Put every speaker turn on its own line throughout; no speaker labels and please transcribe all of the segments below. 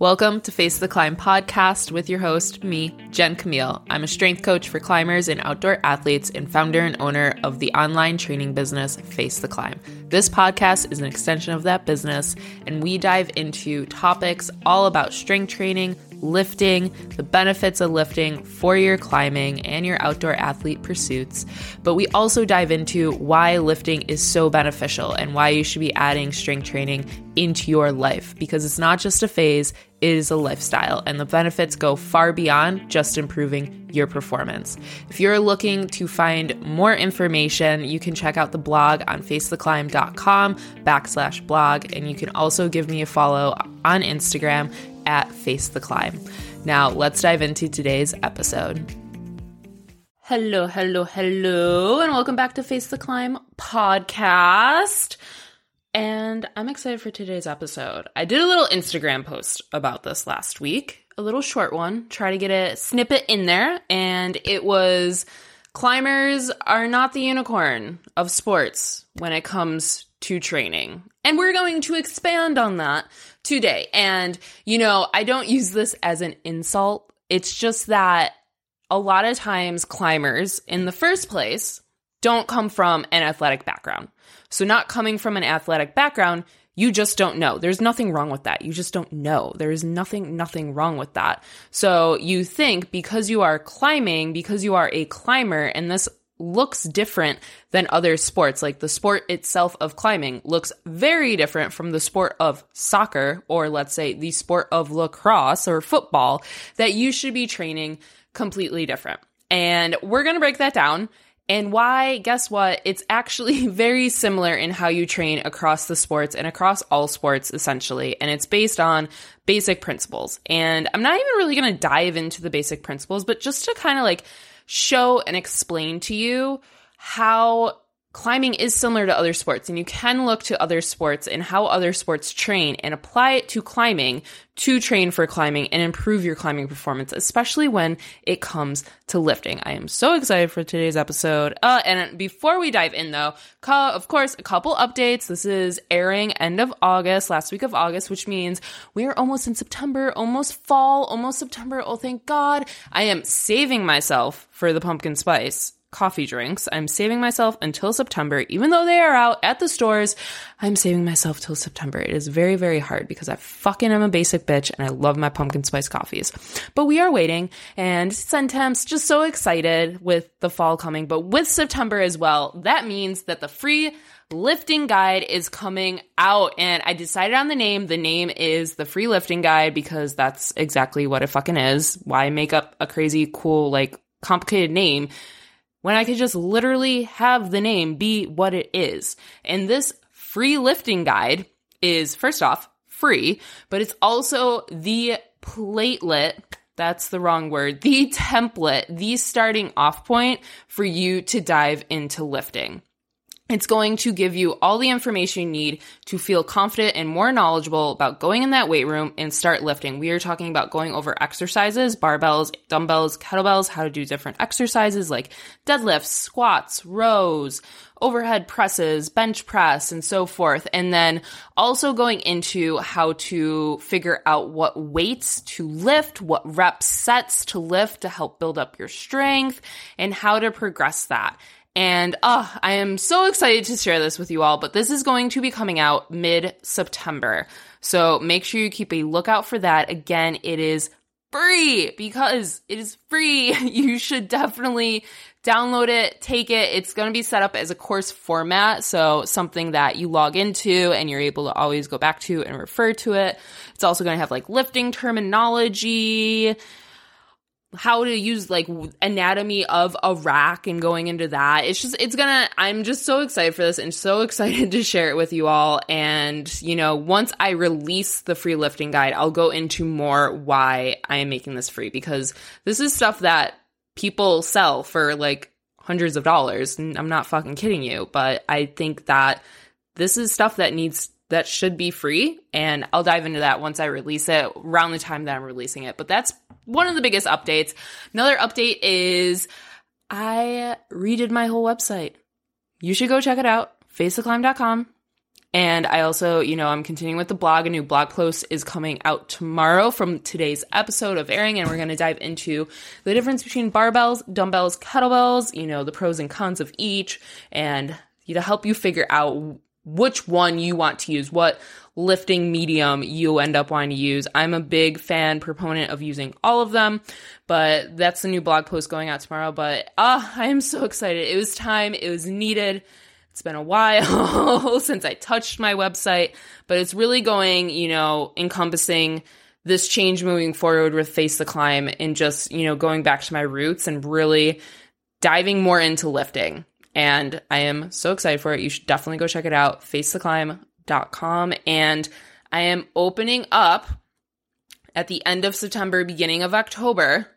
Welcome to Face the Climb podcast with your host, me, Jen Camille. I'm a strength coach for climbers and outdoor athletes and founder and owner of the online training business, Face the Climb. This podcast is an extension of that business, and we dive into topics all about strength training, lifting, the benefits of lifting for your climbing and your outdoor athlete pursuits. But we also dive into why lifting is so beneficial and why you should be adding strength training into your life because it's not just a phase, it is a lifestyle, and the benefits go far beyond just improving your performance. If you're looking to find more information, you can check out the blog on facetheclimb.com backslash blog, and you can also give me a follow on Instagram at Face the Climb. Now, let's dive into today's episode. Hello, hello, hello, and welcome back to Face the Climb podcast. And I'm excited for today's episode. I did a little Instagram post about this last week, a little short one, try to get a snippet in there, and it was climbers are not the unicorn of sports when it comes to training. And we're going to expand on that today. And, you know, I don't use this as an insult. It's just that a lot of times climbers in the first place don't come from an athletic background. So, not coming from an athletic background, you just don't know. There's nothing wrong with that. You just don't know. There is nothing, nothing wrong with that. So, you think because you are climbing, because you are a climber, and this looks different than other sports. Like the sport itself of climbing looks very different from the sport of soccer, or let's say the sport of lacrosse or football, that you should be training completely different. And we're going to break that down. And why, guess what? It's actually very similar in how you train across the sports and across all sports, essentially. And it's based on basic principles. And I'm not even really going to dive into the basic principles, but just to kind of like show and explain to you how climbing is similar to other sports and you can look to other sports and how other sports train and apply it to climbing to train for climbing and improve your climbing performance, especially when it comes to lifting. I am so excited for today's episode. Uh, and before we dive in though, of course, a couple updates. This is airing end of August, last week of August, which means we are almost in September, almost fall, almost September. Oh, thank God. I am saving myself for the pumpkin spice coffee drinks. I'm saving myself until September, even though they are out at the stores. I'm saving myself till September. It is very, very hard because I fucking am a basic bitch and I love my pumpkin spice coffees. But we are waiting and Centemp's just so excited with the fall coming, but with September as well. That means that the free lifting guide is coming out and I decided on the name. The name is the free lifting guide because that's exactly what it fucking is. Why make up a crazy cool, like complicated name when I could just literally have the name be what it is. And this free lifting guide is, first off, free, but it's also the platelet. That's the wrong word. The template, the starting off point for you to dive into lifting. It's going to give you all the information you need to feel confident and more knowledgeable about going in that weight room and start lifting. We are talking about going over exercises, barbells, dumbbells, kettlebells, how to do different exercises like deadlifts, squats, rows, overhead presses, bench press, and so forth. And then also going into how to figure out what weights to lift, what rep sets to lift to help build up your strength, and how to progress that. And uh, I am so excited to share this with you all, but this is going to be coming out mid September. So make sure you keep a lookout for that. Again, it is free because it is free. You should definitely download it, take it. It's going to be set up as a course format. So something that you log into and you're able to always go back to and refer to it. It's also going to have like lifting terminology, how to use like anatomy of a rack and going into that. It's just, it's gonna, I'm just so excited for this and so excited to share it with you all. And, you know, once I release the free lifting guide, I'll go into more why I am making this free because this is stuff that people sell for like hundreds of dollars. And I'm not fucking kidding you, but I think that this is stuff that needs that should be free. And I'll dive into that once I release it around the time that I'm releasing it. But that's one of the biggest updates. Another update is I redid my whole website. You should go check it out, facetheclimb.com. And I also, you know, I'm continuing with the blog. A new blog post is coming out tomorrow from today's episode of airing, and we're going to dive into the difference between barbells, dumbbells, kettlebells, you know, the pros and cons of each, and to help you figure out which one you want to use, what lifting medium you end up wanting to use. I'm a big fan, proponent of using all of them, but that's the new blog post going out tomorrow. But ah, I am so excited. It was time, it was needed. It's been a while since I touched my website, but it's really going, you know, encompassing this change moving forward with Face the Climb and just, you know, going back to my roots and really diving more into lifting. And I am so excited for it. You should definitely go check it out, facetheclimb.com. And I am opening up at the end of September, beginning of October,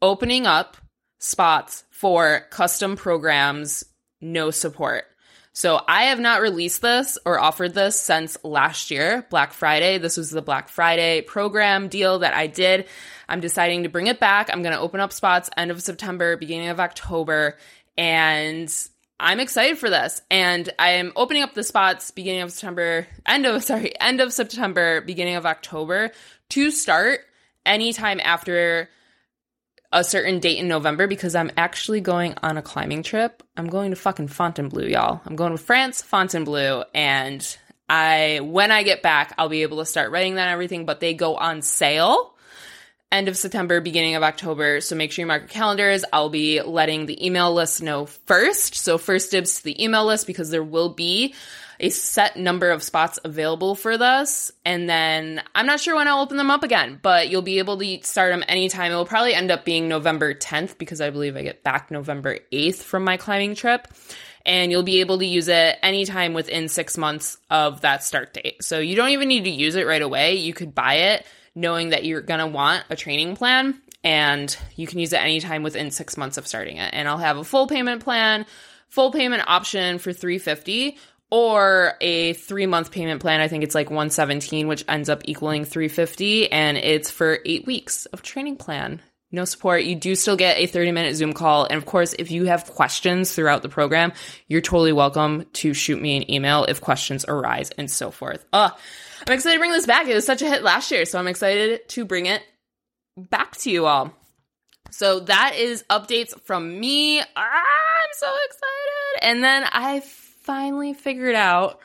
opening up spots for custom programs, no support. So I have not released this or offered this since last year, Black Friday. This was the Black Friday program deal that I did. I'm deciding to bring it back. I'm going to open up spots end of September, beginning of October, and I'm excited for this. And I am opening up the spots beginning of September, end of sorry, end of September, beginning of October to start anytime after a certain date in November because I'm actually going on a climbing trip. I'm going to fucking Fontainebleau, y'all. I'm going to France, Fontainebleau, and I when I get back, I'll be able to start writing that and everything, but they go on sale end of September, beginning of October. So make sure you mark your calendars. I'll be letting the email list know first. So first dibs to the email list because there will be a set number of spots available for this. And then I'm not sure when I'll open them up again, but you'll be able to start them anytime. It will probably end up being November 10th because I believe I get back November 8th from my climbing trip. And you'll be able to use it anytime within six months of that start date. So you don't even need to use it right away. You could buy it knowing that you're going to want a training plan and you can use it anytime within six months of starting it. And I'll have a full payment plan, full payment option for 350 or a three month payment plan. I think it's like 117, which ends up equaling 350, and it's for eight weeks of training plan. No support. You do still get a 30 minute Zoom call. And of course, if you have questions throughout the program, you're totally welcome to shoot me an email if questions arise and so forth. Uh, I'm excited to bring this back. It was such a hit last year, so I'm excited to bring it back to you all. So that is updates from me. Ah, I'm so excited. And then I finally figured out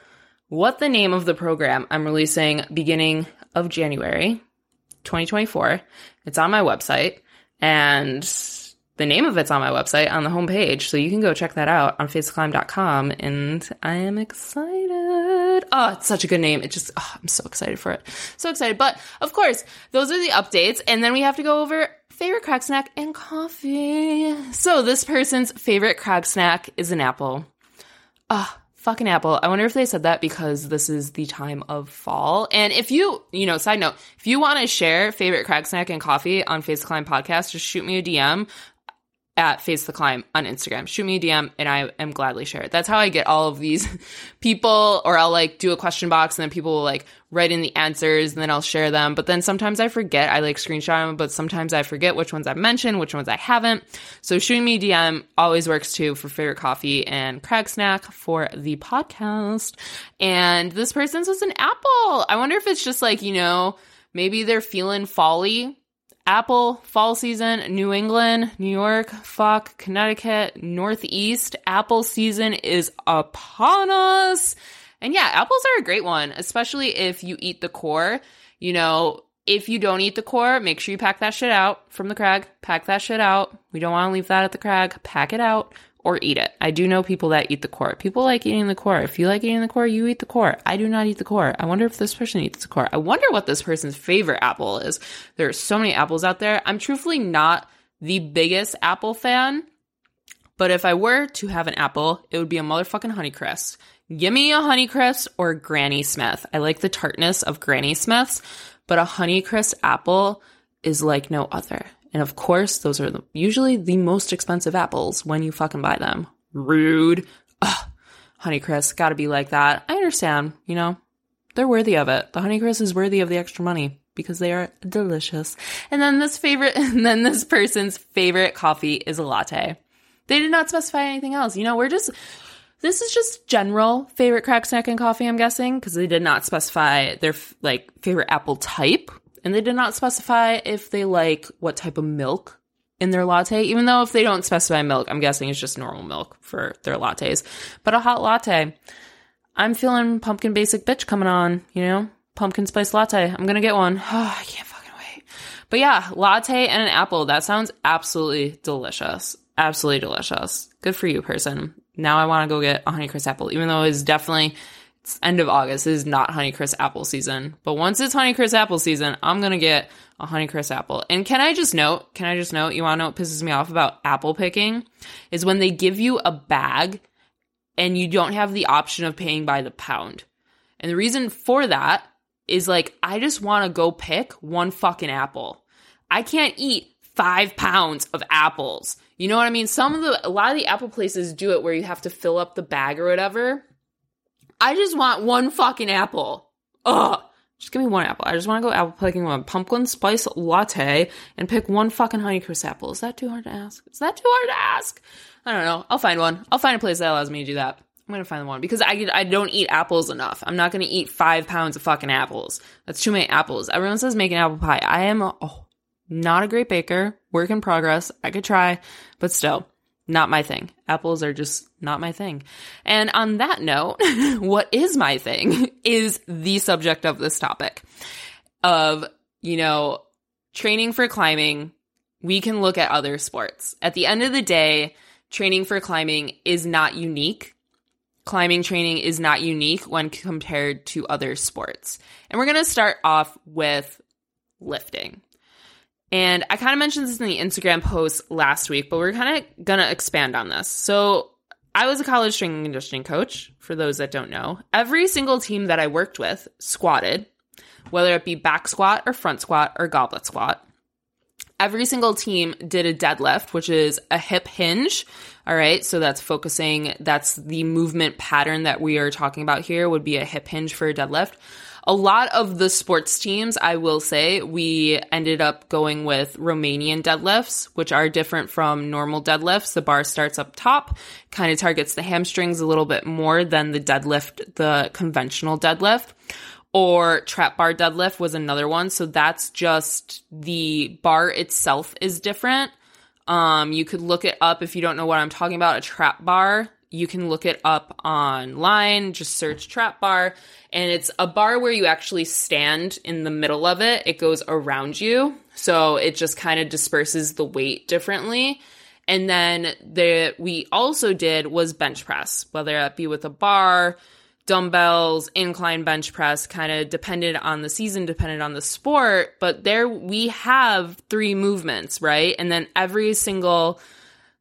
what the name of the program I'm releasing beginning of January 2024. It's on my website and the name of it's on my website on the homepage. So you can go check that out on facetheclimb.com and I am excited. Oh, it's such a good name. It just, oh, I'm so excited for it. So excited. But of course, those are the updates. And then we have to go over favorite crag snack and coffee. So this person's favorite crag snack is an apple. Ah, oh, fucking apple. I wonder if they said that because this is the time of fall. And if you, you know, side note, if you want to share favorite crag snack and coffee on Face Climb podcast, just shoot me a DM at Face the Climb on Instagram. Shoot me a DM and I am gladly share it. That's how I get all of these people, or I'll like do a question box and then people will like write in the answers and then I'll share them. But then sometimes I forget. I like screenshot them, but sometimes I forget which ones I've mentioned, which ones I haven't. So shooting me a DM always works too for favorite coffee and crag snack for the podcast. And this person's was an apple. I wonder if it's just like, you know, maybe they're feeling folly Apple, fall season, New England, New York, fuck, Connecticut, Northeast, apple season is upon us. And yeah, apples are a great one, especially if you eat the core. You know, if you don't eat the core, make sure you pack that shit out from the crag. Pack that shit out. We don't want to leave that at the crag. Pack it out or eat it. I do know people that eat the core. People like eating the core. If you like eating the core, you eat the core. I do not eat the core. I wonder if this person eats the core. I wonder what this person's favorite apple is. There are so many apples out there. I'm truthfully not the biggest apple fan, but if I were to have an apple, it would be a motherfucking Honeycrisp. Give me a Honeycrisp or Granny Smith. I like the tartness of Granny Smiths, but a Honeycrisp apple is like no other. And of course, those are the, usually the most expensive apples when you fucking buy them. Rude. Ugh. Honeycrisp, gotta be like that. I understand, you know, they're worthy of it. The Honeycrisp is worthy of the extra money because they are delicious. And then this favorite, and then this person's favorite coffee is a latte. They did not specify anything else. You know, we're just, This is just general favorite crag snack and coffee, I'm guessing, because they did not specify their like favorite apple type, and they did not specify if they like what type of milk in their latte, even though if they don't specify milk, I'm guessing it's just normal milk for their lattes. But a hot latte. I'm feeling pumpkin basic bitch coming on, you know? Pumpkin spice latte. I'm gonna get one. Oh, I can't fucking wait. But yeah, latte and an apple. That sounds absolutely delicious. Absolutely delicious. Good for you, person. Now I want to go get a Honeycrisp apple, even though it's definitely end of August. Is not Honeycrisp apple season. But once it's Honeycrisp apple season, I'm gonna get a Honeycrisp apple. And can I just note, can I just note, you wanna know what pisses me off about apple picking? Is when they give you a bag and you don't have the option of paying by the pound. And the reason for that is like, I just wanna go pick one fucking apple. I can't eat five pounds of apples. You know what I mean? Some of the, a lot of the apple places do it where you have to fill up the bag or whatever. I just want one fucking apple. Ugh. Just give me one apple. I just want to go apple picking with a pumpkin spice latte and pick one fucking Honeycrisp apple. Is that too hard to ask? Is that too hard to ask? I don't know. I'll find one. I'll find a place that allows me to do that. I'm gonna find the one because I I don't eat apples enough. I'm not gonna eat five pounds of fucking apples. That's too many apples. Everyone says make an apple pie. I am a, oh, not a great baker. Work in progress. I could try, but still, not my thing. Apples are just not my thing. And on that note, what is my thing is the subject of this topic of, you know, training for climbing. We can look at other sports. At the end of the day, training for climbing is not unique. Climbing training is not unique when compared to other sports. And we're going to start off with lifting. And I kind of mentioned this in the Instagram post last week, but we're kind of going to expand on this. So, I was a college strength and conditioning coach, for those that don't know. Every single team that I worked with squatted, whether it be back squat or front squat or goblet squat. Every single team did a deadlift, which is a hip hinge. All right. So that's focusing, that's the movement pattern that we are talking about here, would be a hip hinge for a deadlift a lot of the sports teams, I will say, we ended up going with Romanian deadlifts, which are different from normal deadlifts. The bar starts up top, kind of targets the hamstrings a little bit more than the deadlift, the conventional deadlift. Or trap bar deadlift was another one. So that's just the bar itself is different. Um, you could look it up if you don't know what I'm talking about. A trap bar you can look it up online, just search trap bar. And it's a bar where you actually stand in the middle of it. It goes around you. So it just kind of disperses the weight differently. And then the we also did was bench press, whether that be with a bar, dumbbells, incline bench press, kind of depended on the season, depended on the sport. But there we have three movements, right? And then every single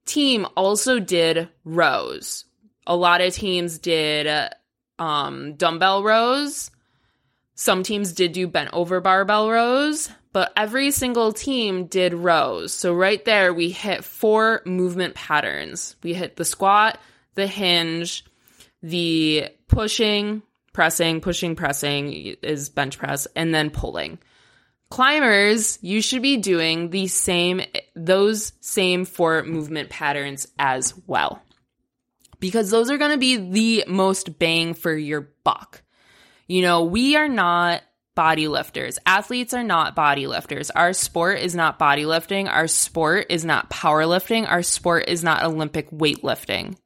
team also did rows. A lot of teams did um, dumbbell rows. Some teams did do bent over barbell rows, but every single team did rows. So right there, we hit four movement patterns. We hit the squat, the hinge, the pushing, pressing, pushing, pressing is bench press, and then pulling climbers, you should be doing the same, those same four movement patterns as well. Because those are going to be the most bang for your buck. You know, we are not body lifters. Athletes are not body lifters. Our sport is not bodylifting. Our sport is not powerlifting. Our sport is not Olympic weightlifting.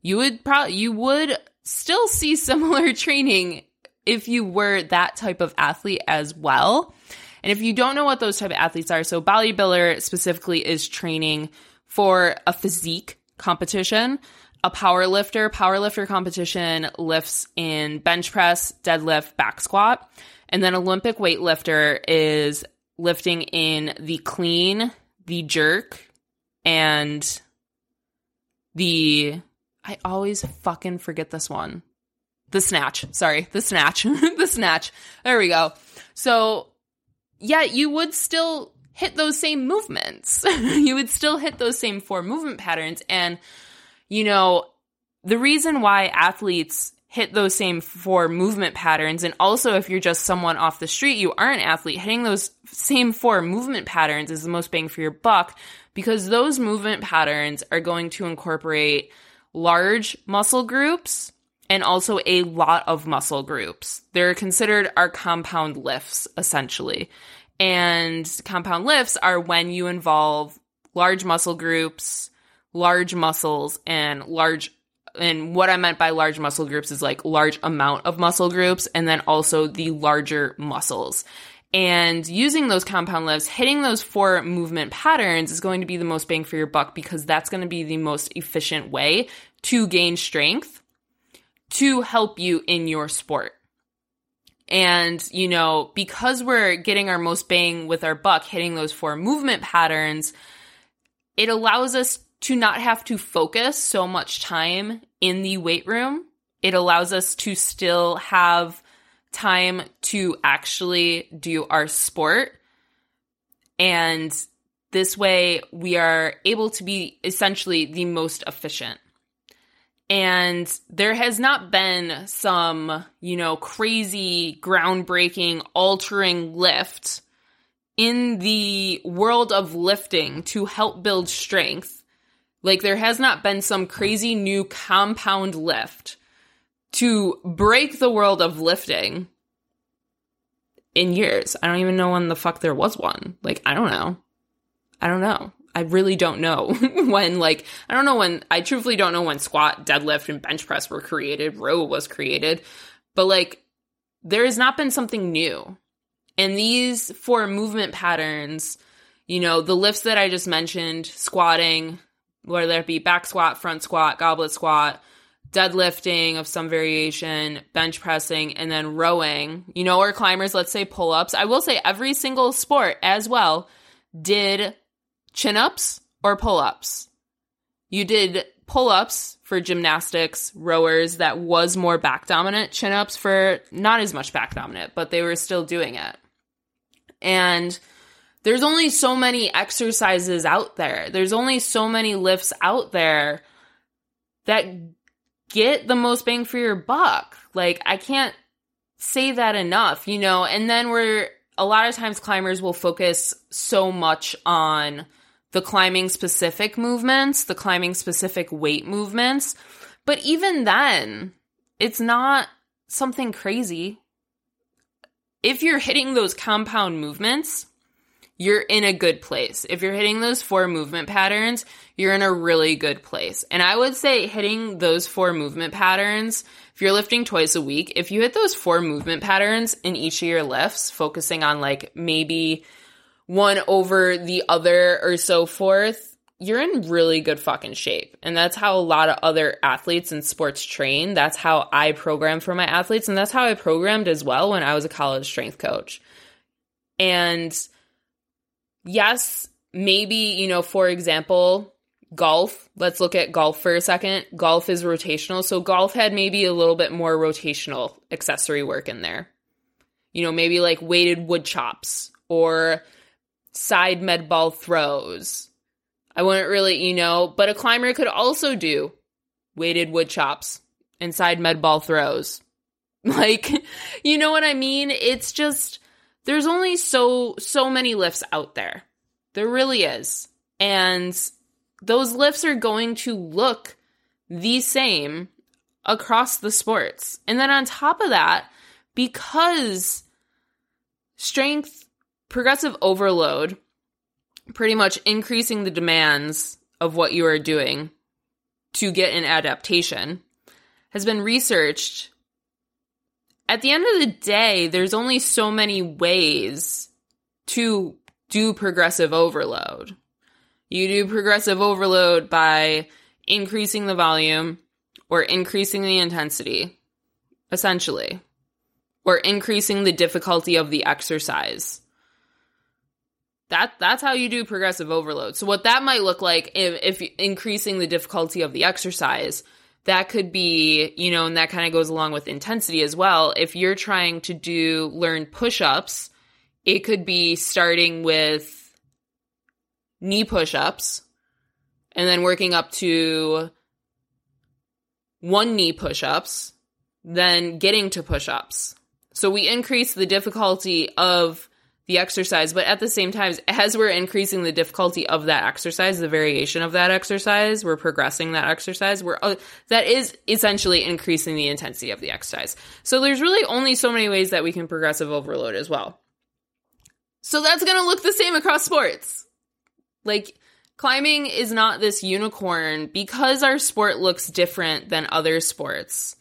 You would probably, you would still see similar training if you were that type of athlete as well. And if you don't know what those type of athletes are, so bodybuilder specifically is training for a physique competition. A power lifter, power lifter competition lifts in bench press, deadlift, back squat. And then Olympic weightlifter is lifting in the clean, the jerk, and the I always fucking forget this one. The snatch. Sorry, the snatch. the snatch. There we go. So yet you would still hit those same movements. you would still hit those same four movement patterns. And, you know, the reason why athletes hit those same four movement patterns, and also if you're just someone off the street, you are an athlete, hitting those same four movement patterns is the most bang for your buck because those movement patterns are going to incorporate large muscle groups and also a lot of muscle groups. They're considered our compound lifts, essentially. And compound lifts are when you involve large muscle groups, large muscles, and large and what I meant by large muscle groups is like large amount of muscle groups and then also the larger muscles. And using those compound lifts, hitting those four movement patterns is going to be the most bang for your buck because that's going to be the most efficient way to gain strength to help you in your sport. And, you know, because we're getting our most bang with our buck, hitting those four movement patterns, it allows us to not have to focus so much time in the weight room. It allows us to still have time to actually do our sport. And this way, we are able to be essentially the most efficient. And there has not been some, you know, crazy, groundbreaking, altering lift in the world of lifting to help build strength like there has not been some crazy new compound lift to break the world of lifting in years. I don't even know when the fuck there was one. Like, I don't know. I don't know. I really don't know when, like, I don't know when, I truthfully don't know when squat, deadlift, and bench press were created, row was created, but like, there has not been something new. And these four movement patterns, you know, the lifts that I just mentioned, squatting, whether it be back squat, front squat, goblet squat, deadlifting of some variation, bench pressing, and then rowing, you know, or climbers, let's say pull ups. I will say every single sport as well did chin ups or pull ups. You did pull ups for gymnastics, rowers that was more back dominant, chin ups for not as much back dominant, but they were still doing it. And there's only so many exercises out there. There's only so many lifts out there that get the most bang for your buck. Like, I can't say that enough, you know? And then we're, a lot of times climbers will focus so much on the climbing specific movements, the climbing specific weight movements. But even then, it's not something crazy. If you're hitting those compound movements, you're in a good place. If you're hitting those four movement patterns, you're in a really good place. And I would say hitting those four movement patterns, if you're lifting twice a week, if you hit those four movement patterns in each of your lifts, focusing on like maybe one over the other or so forth, you're in really good fucking shape. And that's how a lot of other athletes and sports train. That's how I program for my athletes. And that's how I programmed as well when I was a college strength coach. And yes, maybe, you know, for example, golf. Let's look at golf for a second. Golf is rotational. So golf had maybe a little bit more rotational accessory work in there. You know, maybe like weighted wood chops or side med ball throws. I wouldn't really, you know, but a climber could also do weighted wood chops and side med ball throws. Like, you know what I mean? It's just there's only so so many lifts out there. There really is. And those lifts are going to look the same across the sports. And then on top of that, because strength progressive overload pretty much increasing the demands of what you are doing to get an adaptation has been researched at the end of the day, there's only so many ways to do progressive overload. You do progressive overload by increasing the volume or increasing the intensity, essentially, or increasing the difficulty of the exercise. That that's how you do progressive overload. So what that might look like if, if increasing the difficulty of the exercise that could be, you know, and that kind of goes along with intensity as well. If you're trying to do learn push ups, it could be starting with knee push ups and then working up to one knee push ups, then getting to push ups. So we increase the difficulty of the exercise, but at the same time, as we're increasing the difficulty of that exercise, the variation of that exercise, we're progressing that exercise. We're uh, that is essentially increasing the intensity of the exercise. So there's really only so many ways that we can progressive overload as well. So that's going to look the same across sports. Like climbing is not this unicorn because our sport looks different than other sports.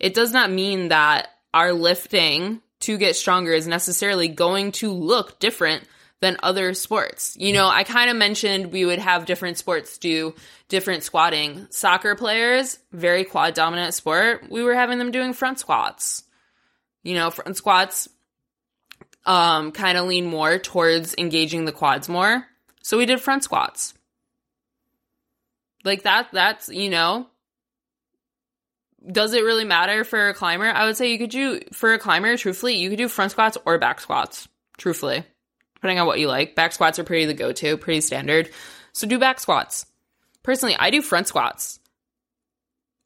It does not mean that our lifting to get stronger is necessarily going to look different than other sports. You know, I kind of mentioned we would have different sports do different squatting. Soccer players, very quad dominant sport, we were having them doing front squats. You know, front squats um kind of lean more towards engaging the quads more. So we did front squats. Like that that's, you know, does it really matter for a climber? I would say you could do for a climber, truthfully, you could do front squats or back squats, truthfully. Depending on what you like. Back squats are pretty the go-to, pretty standard. So do back squats. Personally, I do front squats.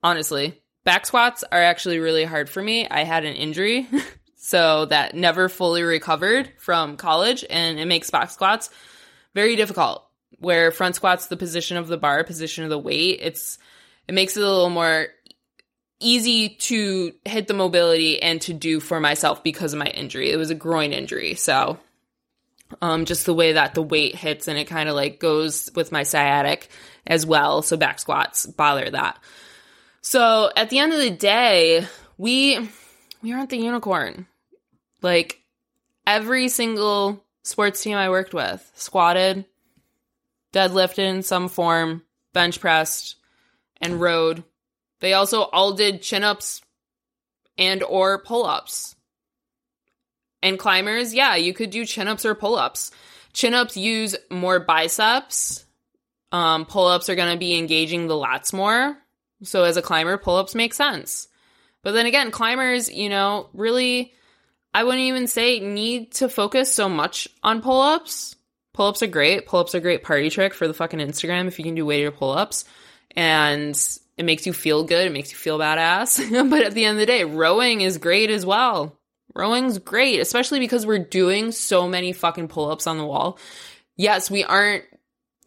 Honestly. Back squats are actually really hard for me. I had an injury, so that never fully recovered from college, and it makes back squats very difficult. Where front squats, the position of the bar, position of the weight, it's it makes it a little more easy to hit the mobility and to do for myself because of my injury. It was a groin injury. So, um, just the way that the weight hits and it kind of like goes with my sciatic as well. So back squats bother that. So at the end of the day, we, we aren't the unicorn. Like every single sports team I worked with squatted, deadlifted in some form, bench pressed, and rowed they also all did chin ups and or pull ups. And climbers, yeah, you could do chin ups or pull ups. Chin ups use more biceps. Um, pull ups are going to be engaging the lats more. So as a climber, pull ups make sense. But then again, climbers, you know, really, I wouldn't even say need to focus so much on pull ups. Pull ups are great. Pull ups are a great party trick for the fucking Instagram if you can do weighted pull ups. And it makes you feel good. It makes you feel badass. but at the end of the day, rowing is great as well. Rowing's great, especially because we're doing so many fucking pull ups on the wall. Yes, we aren't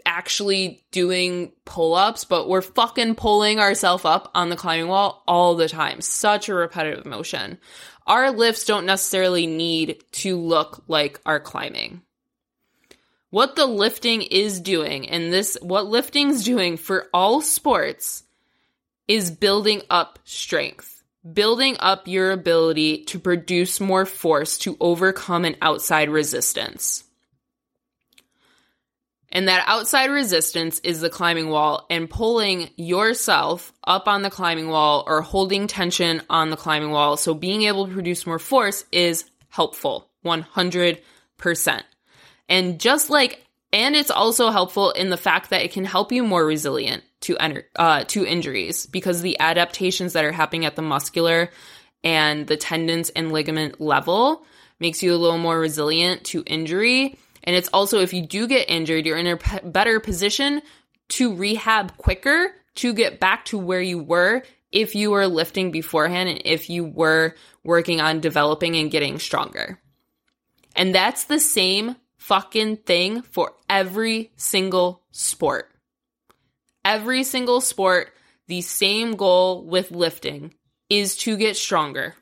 actually doing pull ups, but we're fucking pulling ourselves up on the climbing wall all the time. Such a repetitive motion. Our lifts don't necessarily need to look like our climbing. What the lifting is doing, and this, what lifting's doing for all sports is building up strength, building up your ability to produce more force to overcome an outside resistance. And that outside resistance is the climbing wall and pulling yourself up on the climbing wall or holding tension on the climbing wall. So being able to produce more force is helpful 100%. And just like, and it's also helpful in the fact that it can help you more resilient to uh, to injuries because the adaptations that are happening at the muscular and the tendons and ligament level makes you a little more resilient to injury. And it's also if you do get injured, you're in a p- better position to rehab quicker to get back to where you were if you were lifting beforehand and if you were working on developing and getting stronger. And that's the same fucking thing for every single sport every single sport, the same goal with lifting is to get stronger,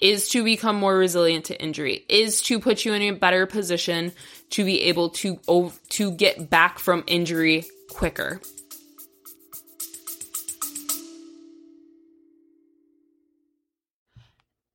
is to become more resilient to injury, is to put you in a better position to be able to to get back from injury quicker.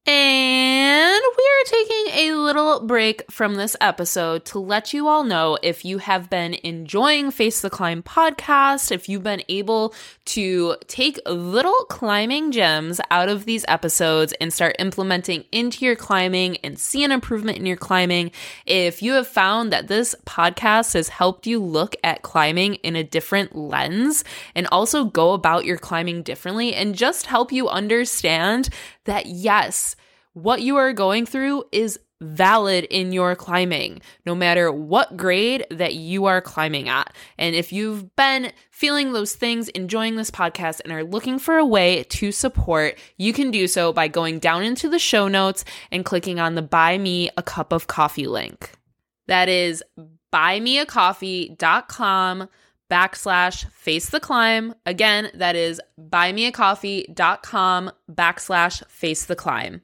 And we are taking a little break from this episode to let you all know if you have been enjoying Face the Climb podcast, if you've been able to take little climbing gems out of these episodes and start implementing into your climbing and see an improvement in your climbing, if you have found that this podcast has helped you look at climbing in a different lens and also go about your climbing differently and just help you understand that yes, what you are going through is valid in your climbing, no matter what grade that you are climbing at. And if you've been feeling those things, enjoying this podcast, and are looking for a way to support, you can do so by going down into the show notes and clicking on the Buy Me a Cup of Coffee link. That is buymeacoffee.com backslash face the climb. Again, that is buymeacoffee.com backslash face the climb.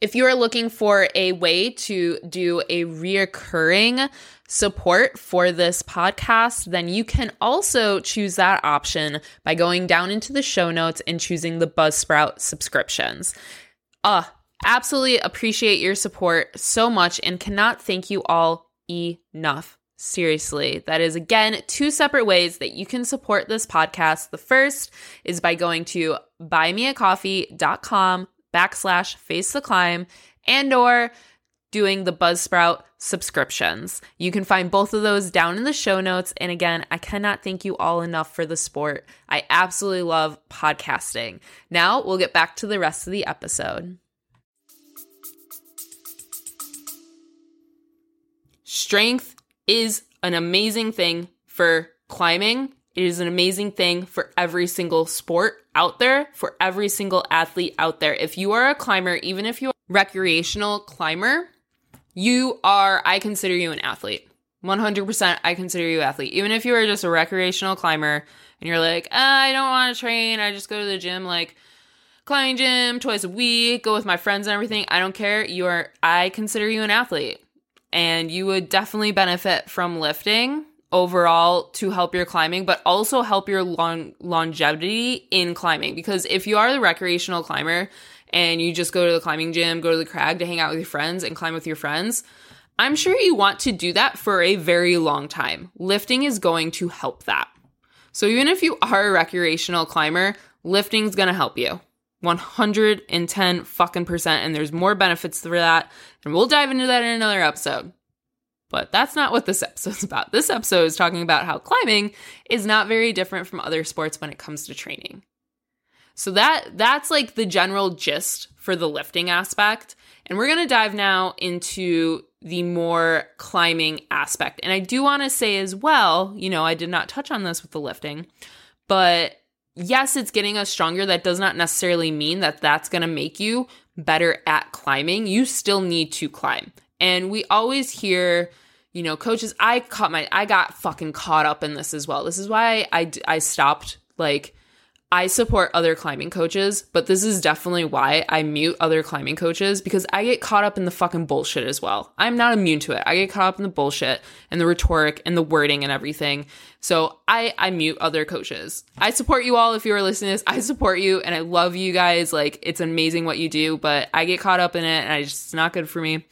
If you are looking for a way to do a reoccurring support for this podcast, then you can also choose that option by going down into the show notes and choosing the Buzzsprout subscriptions. Uh, absolutely appreciate your support so much and cannot thank you all enough. Seriously, that is again two separate ways that you can support this podcast. The first is by going to buymeacoffee.com backslash face the climb and or doing the Buzzsprout subscriptions. You can find both of those down in the show notes. And again, I cannot thank you all enough for the sport. I absolutely love podcasting. Now we'll get back to the rest of the episode. Strength is an amazing thing for climbing it is an amazing thing for every single sport out there, for every single athlete out there. If you are a climber, even if you're a recreational climber, you are, I consider you an athlete. 100% I consider you an athlete. Even if you are just a recreational climber and you're like, ah, I don't want to train, I just go to the gym like climbing gym twice a week, go with my friends and everything. I don't care. You are I consider you an athlete. And you would definitely benefit from lifting overall to help your climbing, but also help your long longevity in climbing. Because if you are the recreational climber and you just go to the climbing gym, go to the crag to hang out with your friends and climb with your friends, I'm sure you want to do that for a very long time. Lifting is going to help that. So even if you are a recreational climber, lifting is going to help you. 110 fucking percent. And there's more benefits for that. And we'll dive into that in another episode. But that's not what this episode's about. This episode is talking about how climbing is not very different from other sports when it comes to training. So that that's like the general gist for the lifting aspect. And we're going to dive now into the more climbing aspect. And I do want to say as well, you know, I did not touch on this with the lifting, but yes, it's getting us stronger. That does not necessarily mean that that's going to make you better at climbing. You still need to climb. And we always hear, you know, coaches, I caught my, I got fucking caught up in this as well. This is why I, I stopped like I support other climbing coaches, but this is definitely why I mute other climbing coaches because I get caught up in the fucking bullshit as well. I'm not immune to it. I get caught up in the bullshit and the rhetoric and the wording and everything. So I I mute other coaches. I support you all if you are listening to this. I support you and I love you guys. Like it's amazing what you do, but I get caught up in it and I just it's not good for me.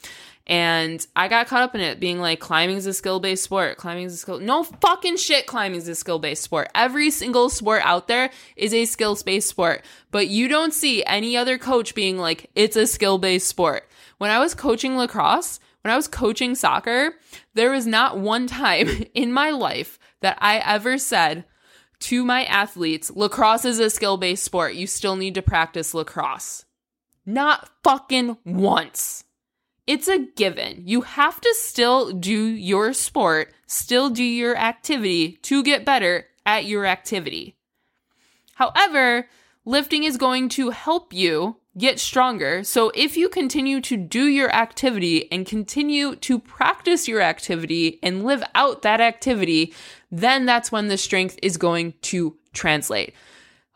And I got caught up in it being like climbing is a skill based sport. Climbing is a skill. No fucking shit. Climbing is a skill based sport. Every single sport out there is a skill based sport, but you don't see any other coach being like, it's a skill based sport. When I was coaching lacrosse, when I was coaching soccer, there was not one time in my life that I ever said to my athletes, lacrosse is a skill based sport. You still need to practice lacrosse. Not fucking once it's a given. You have to still do your sport, still do your activity to get better at your activity. However, lifting is going to help you get stronger. So if you continue to do your activity and continue to practice your activity and live out that activity, then that's when the strength is going to translate.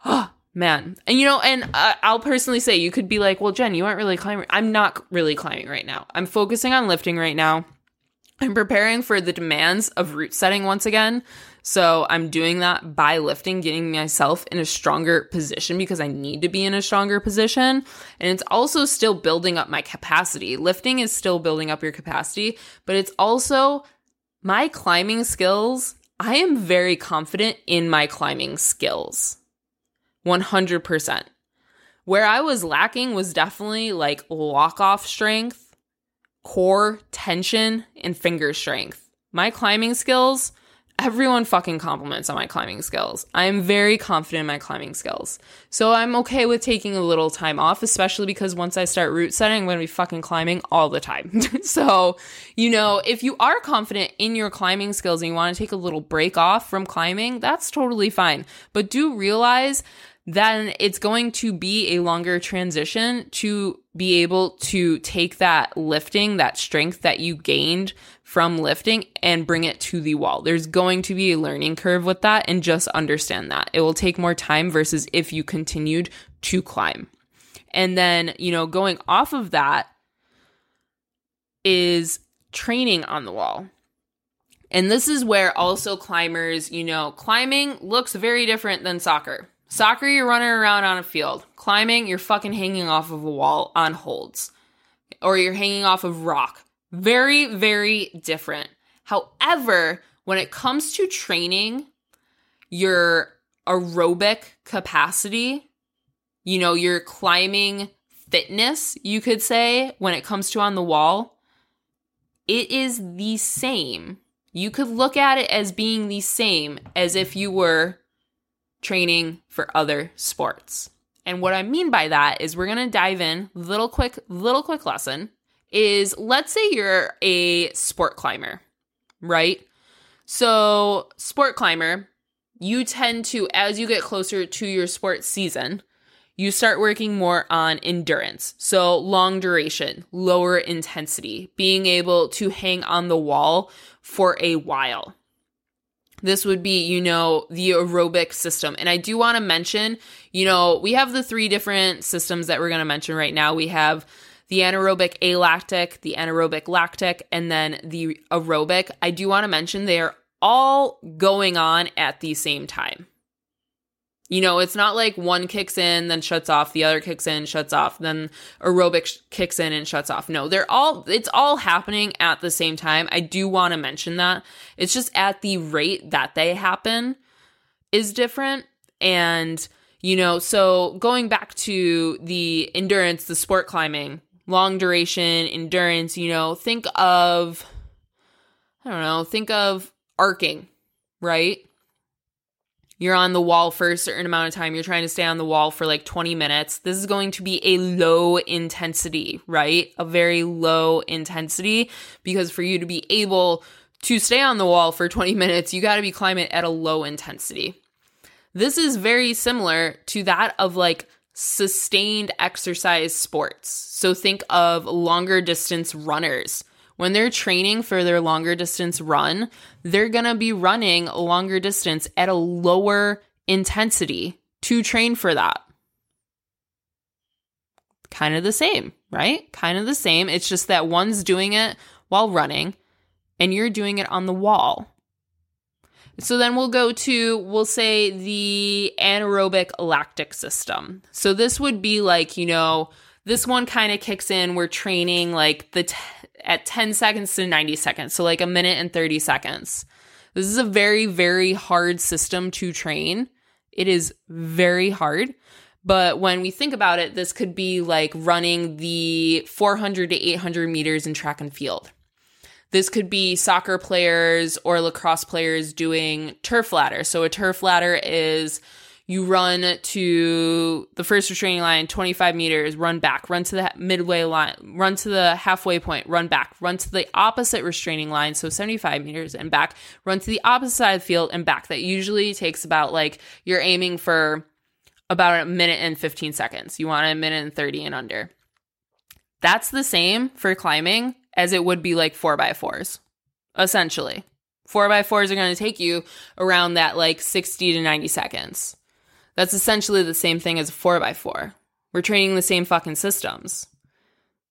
Ah, Man, and you know, and uh, I'll personally say you could be like, well, Jen, you aren't really climbing. I'm not really climbing right now. I'm focusing on lifting right now. I'm preparing for the demands of route setting once again. So I'm doing that by lifting, getting myself in a stronger position because I need to be in a stronger position. And it's also still building up my capacity. Lifting is still building up your capacity, but it's also my climbing skills. I am very confident in my climbing skills. 100%. Where I was lacking was definitely like lock off strength, core tension, and finger strength. My climbing skills, everyone fucking compliments on my climbing skills. I am very confident in my climbing skills. So I'm okay with taking a little time off, especially because once I start route setting, I'm going to be fucking climbing all the time. so, you know, if you are confident in your climbing skills and you want to take a little break off from climbing, that's totally fine. But do realize then it's going to be a longer transition to be able to take that lifting, that strength that you gained from lifting and bring it to the wall. There's going to be a learning curve with that and just understand that. It will take more time versus if you continued to climb. And then, you know, going off of that is training on the wall. And this is where also climbers, you know, climbing looks very different than soccer. Soccer, you're running around on a field. Climbing, you're fucking hanging off of a wall on holds. Or you're hanging off of rock. Very, very different. However, when it comes to training your aerobic capacity, you know, your climbing fitness, you could say, when it comes to on the wall, it is the same. You could look at it as being the same as if you were training for other sports. And what I mean by that is we're going to dive in little quick little quick lesson is let's say you're a sport climber, right? So, sport climber, you tend to as you get closer to your sports season, you start working more on endurance. So, long duration, lower intensity, being able to hang on the wall for a while. This would be, you know, the aerobic system. And I do want to mention, you know, we have the three different systems that we're going to mention right now. We have the anaerobic alactic, the anaerobic lactic, and then the aerobic. I do want to mention they are all going on at the same time. You know, it's not like one kicks in, then shuts off, the other kicks in, shuts off, then aerobic sh- kicks in and shuts off. No, they're all, it's all happening at the same time. I do want to mention that. It's just at the rate that they happen is different. And, you know, so going back to the endurance, the sport climbing, long duration endurance, you know, think of, I don't know, think of arcing, right? You're on the wall for a certain amount of time. You're trying to stay on the wall for like 20 minutes. This is going to be a low intensity, right? A very low intensity because for you to be able to stay on the wall for 20 minutes, you got to be climbing at a low intensity. This is very similar to that of like sustained exercise sports. So think of longer distance runners when they're training for their longer distance run, they're going to be running a longer distance at a lower intensity to train for that. Kind of the same, right? Kind of the same. It's just that one's doing it while running and you're doing it on the wall. So then we'll go to, we'll say the anaerobic lactic system. So this would be like, you know, this one kind of kicks in. We're training like the t- at 10 seconds to 90 seconds. So like a minute and 30 seconds. This is a very, very hard system to train. It is very hard. But when we think about it, this could be like running the 400 to 800 meters in track and field. This could be soccer players or lacrosse players doing turf ladder. So a turf ladder is you run to the first restraining line 25 meters run back. Run to the midway line run to the halfway point run back. Run to the opposite restraining line so 75 meters and back. Run to the opposite side of the field and back. That usually takes about like you're aiming for about a minute and 15 seconds. You want a minute and 30 and under. That's the same for climbing as it would be like 4 by 4s essentially. 4 by 4s are going to take you around that like 60 to 90 seconds that's essentially the same thing as a 4x4. We're training the same fucking systems.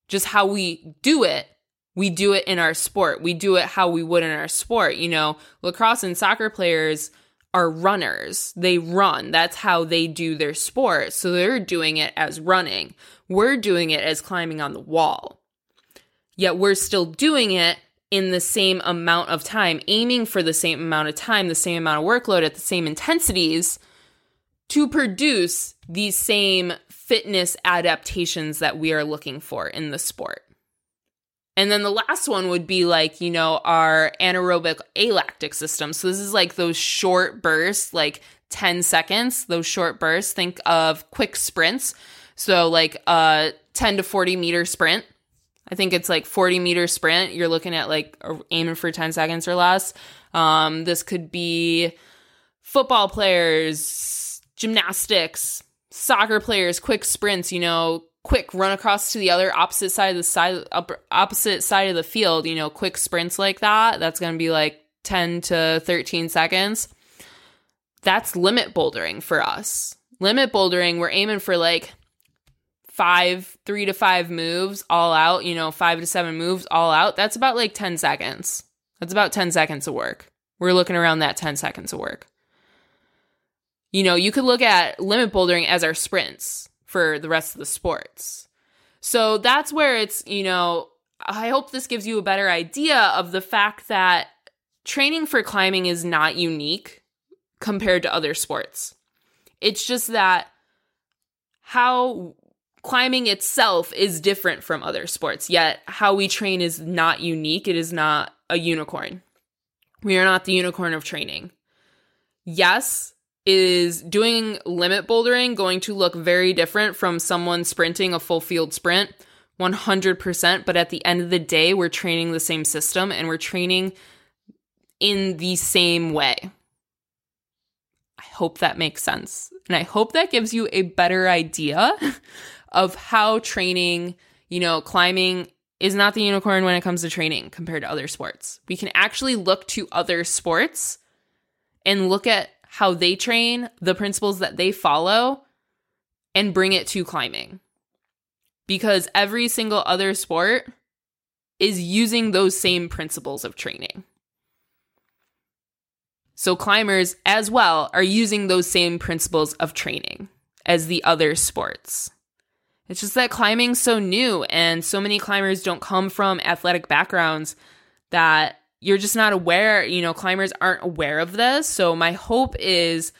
Just how we do it, we do it in our sport. We do it how we would in our sport. You know, lacrosse and soccer players are runners. They run. That's how they do their sport. So they're doing it as running. We're doing it as climbing on the wall. Yet we're still doing it in the same amount of time, aiming for the same amount of time, the same amount of workload at the same intensities to produce these same fitness adaptations that we are looking for in the sport. And then the last one would be like, you know, our anaerobic alactic system. So this is like those short bursts, like 10 seconds, those short bursts. Think of quick sprints. So like a 10 to 40 meter sprint. I think it's like 40 meter sprint. You're looking at like aiming for 10 seconds or less. Um, this could be football players, gymnastics, soccer players, quick sprints, you know, quick run across to the other opposite side of the side opposite side of the field, you know, quick sprints like that. That's going to be like 10 to 13 seconds. That's limit bouldering for us. Limit bouldering, we're aiming for like five, three to five moves all out, you know, five to seven moves all out. That's about like 10 seconds. That's about 10 seconds of work. We're looking around that 10 seconds of work. You know, you could look at limit bouldering as our sprints for the rest of the sports. So that's where it's, you know, I hope this gives you a better idea of the fact that training for climbing is not unique compared to other sports. It's just that how climbing itself is different from other sports, yet how we train is not unique. It is not a unicorn. We are not the unicorn of training. Yes, is doing limit bouldering going to look very different from someone sprinting a full field sprint? 100%. But at the end of the day, we're training the same system and we're training in the same way. I hope that makes sense. And I hope that gives you a better idea of how training, you know, climbing is not the unicorn when it comes to training compared to other sports. We can actually look to other sports and look at how they train, the principles that they follow, and bring it to climbing. Because every single other sport is using those same principles of training. So, climbers as well are using those same principles of training as the other sports. It's just that climbing's so new, and so many climbers don't come from athletic backgrounds that you're just not aware, you know, climbers aren't aware of this. So my hope is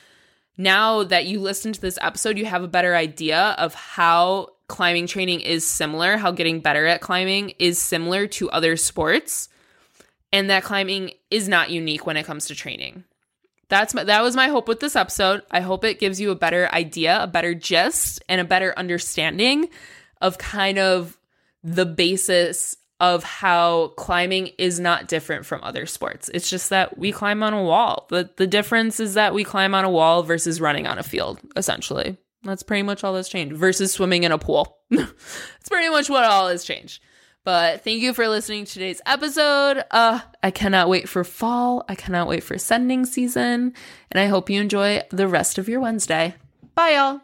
now that you listen to this episode, you have a better idea of how climbing training is similar, how getting better at climbing is similar to other sports, and that climbing is not unique when it comes to training. That's my, that was my hope with this episode. I hope it gives you a better idea, a better gist, and a better understanding of kind of the basis of how climbing is not different from other sports. It's just that we climb on a wall. The the difference is that we climb on a wall versus running on a field, essentially. That's pretty much all that's changed versus swimming in a pool. That's pretty much what all has changed. But thank you for listening to today's episode. Uh, I cannot wait for fall. I cannot wait for sending season. And I hope you enjoy the rest of your Wednesday. Bye, y'all.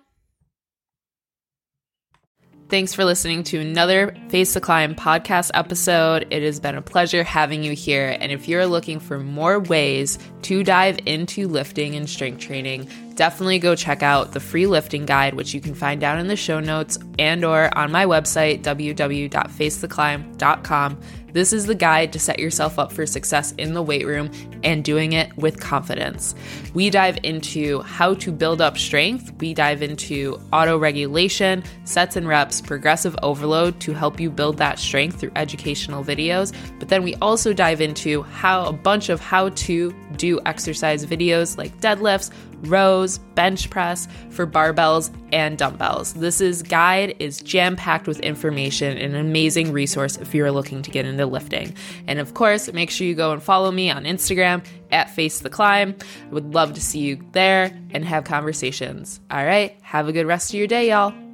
Thanks for listening to another Face the Climb podcast episode. It has been a pleasure having you here. And if you're looking for more ways to dive into lifting and strength training, definitely go check out the free lifting guide, which you can find down in the show notes and or on my website, www.facetheclimb.com. This is the guide to set yourself up for success in the weight room and doing it with confidence. We dive into how to build up strength, we dive into auto regulation, sets and reps, progressive overload to help you build that strength through educational videos. But then we also dive into how a bunch of how to do exercise videos like deadlifts, rows, bench press for barbells and dumbbells. This is guide is jam-packed with information and an amazing resource if you're looking to get into lifting. And of course, make sure you go and follow me on Instagram at Face the Climb. I would love to see you there and have conversations. All right, have a good rest of your day, y'all.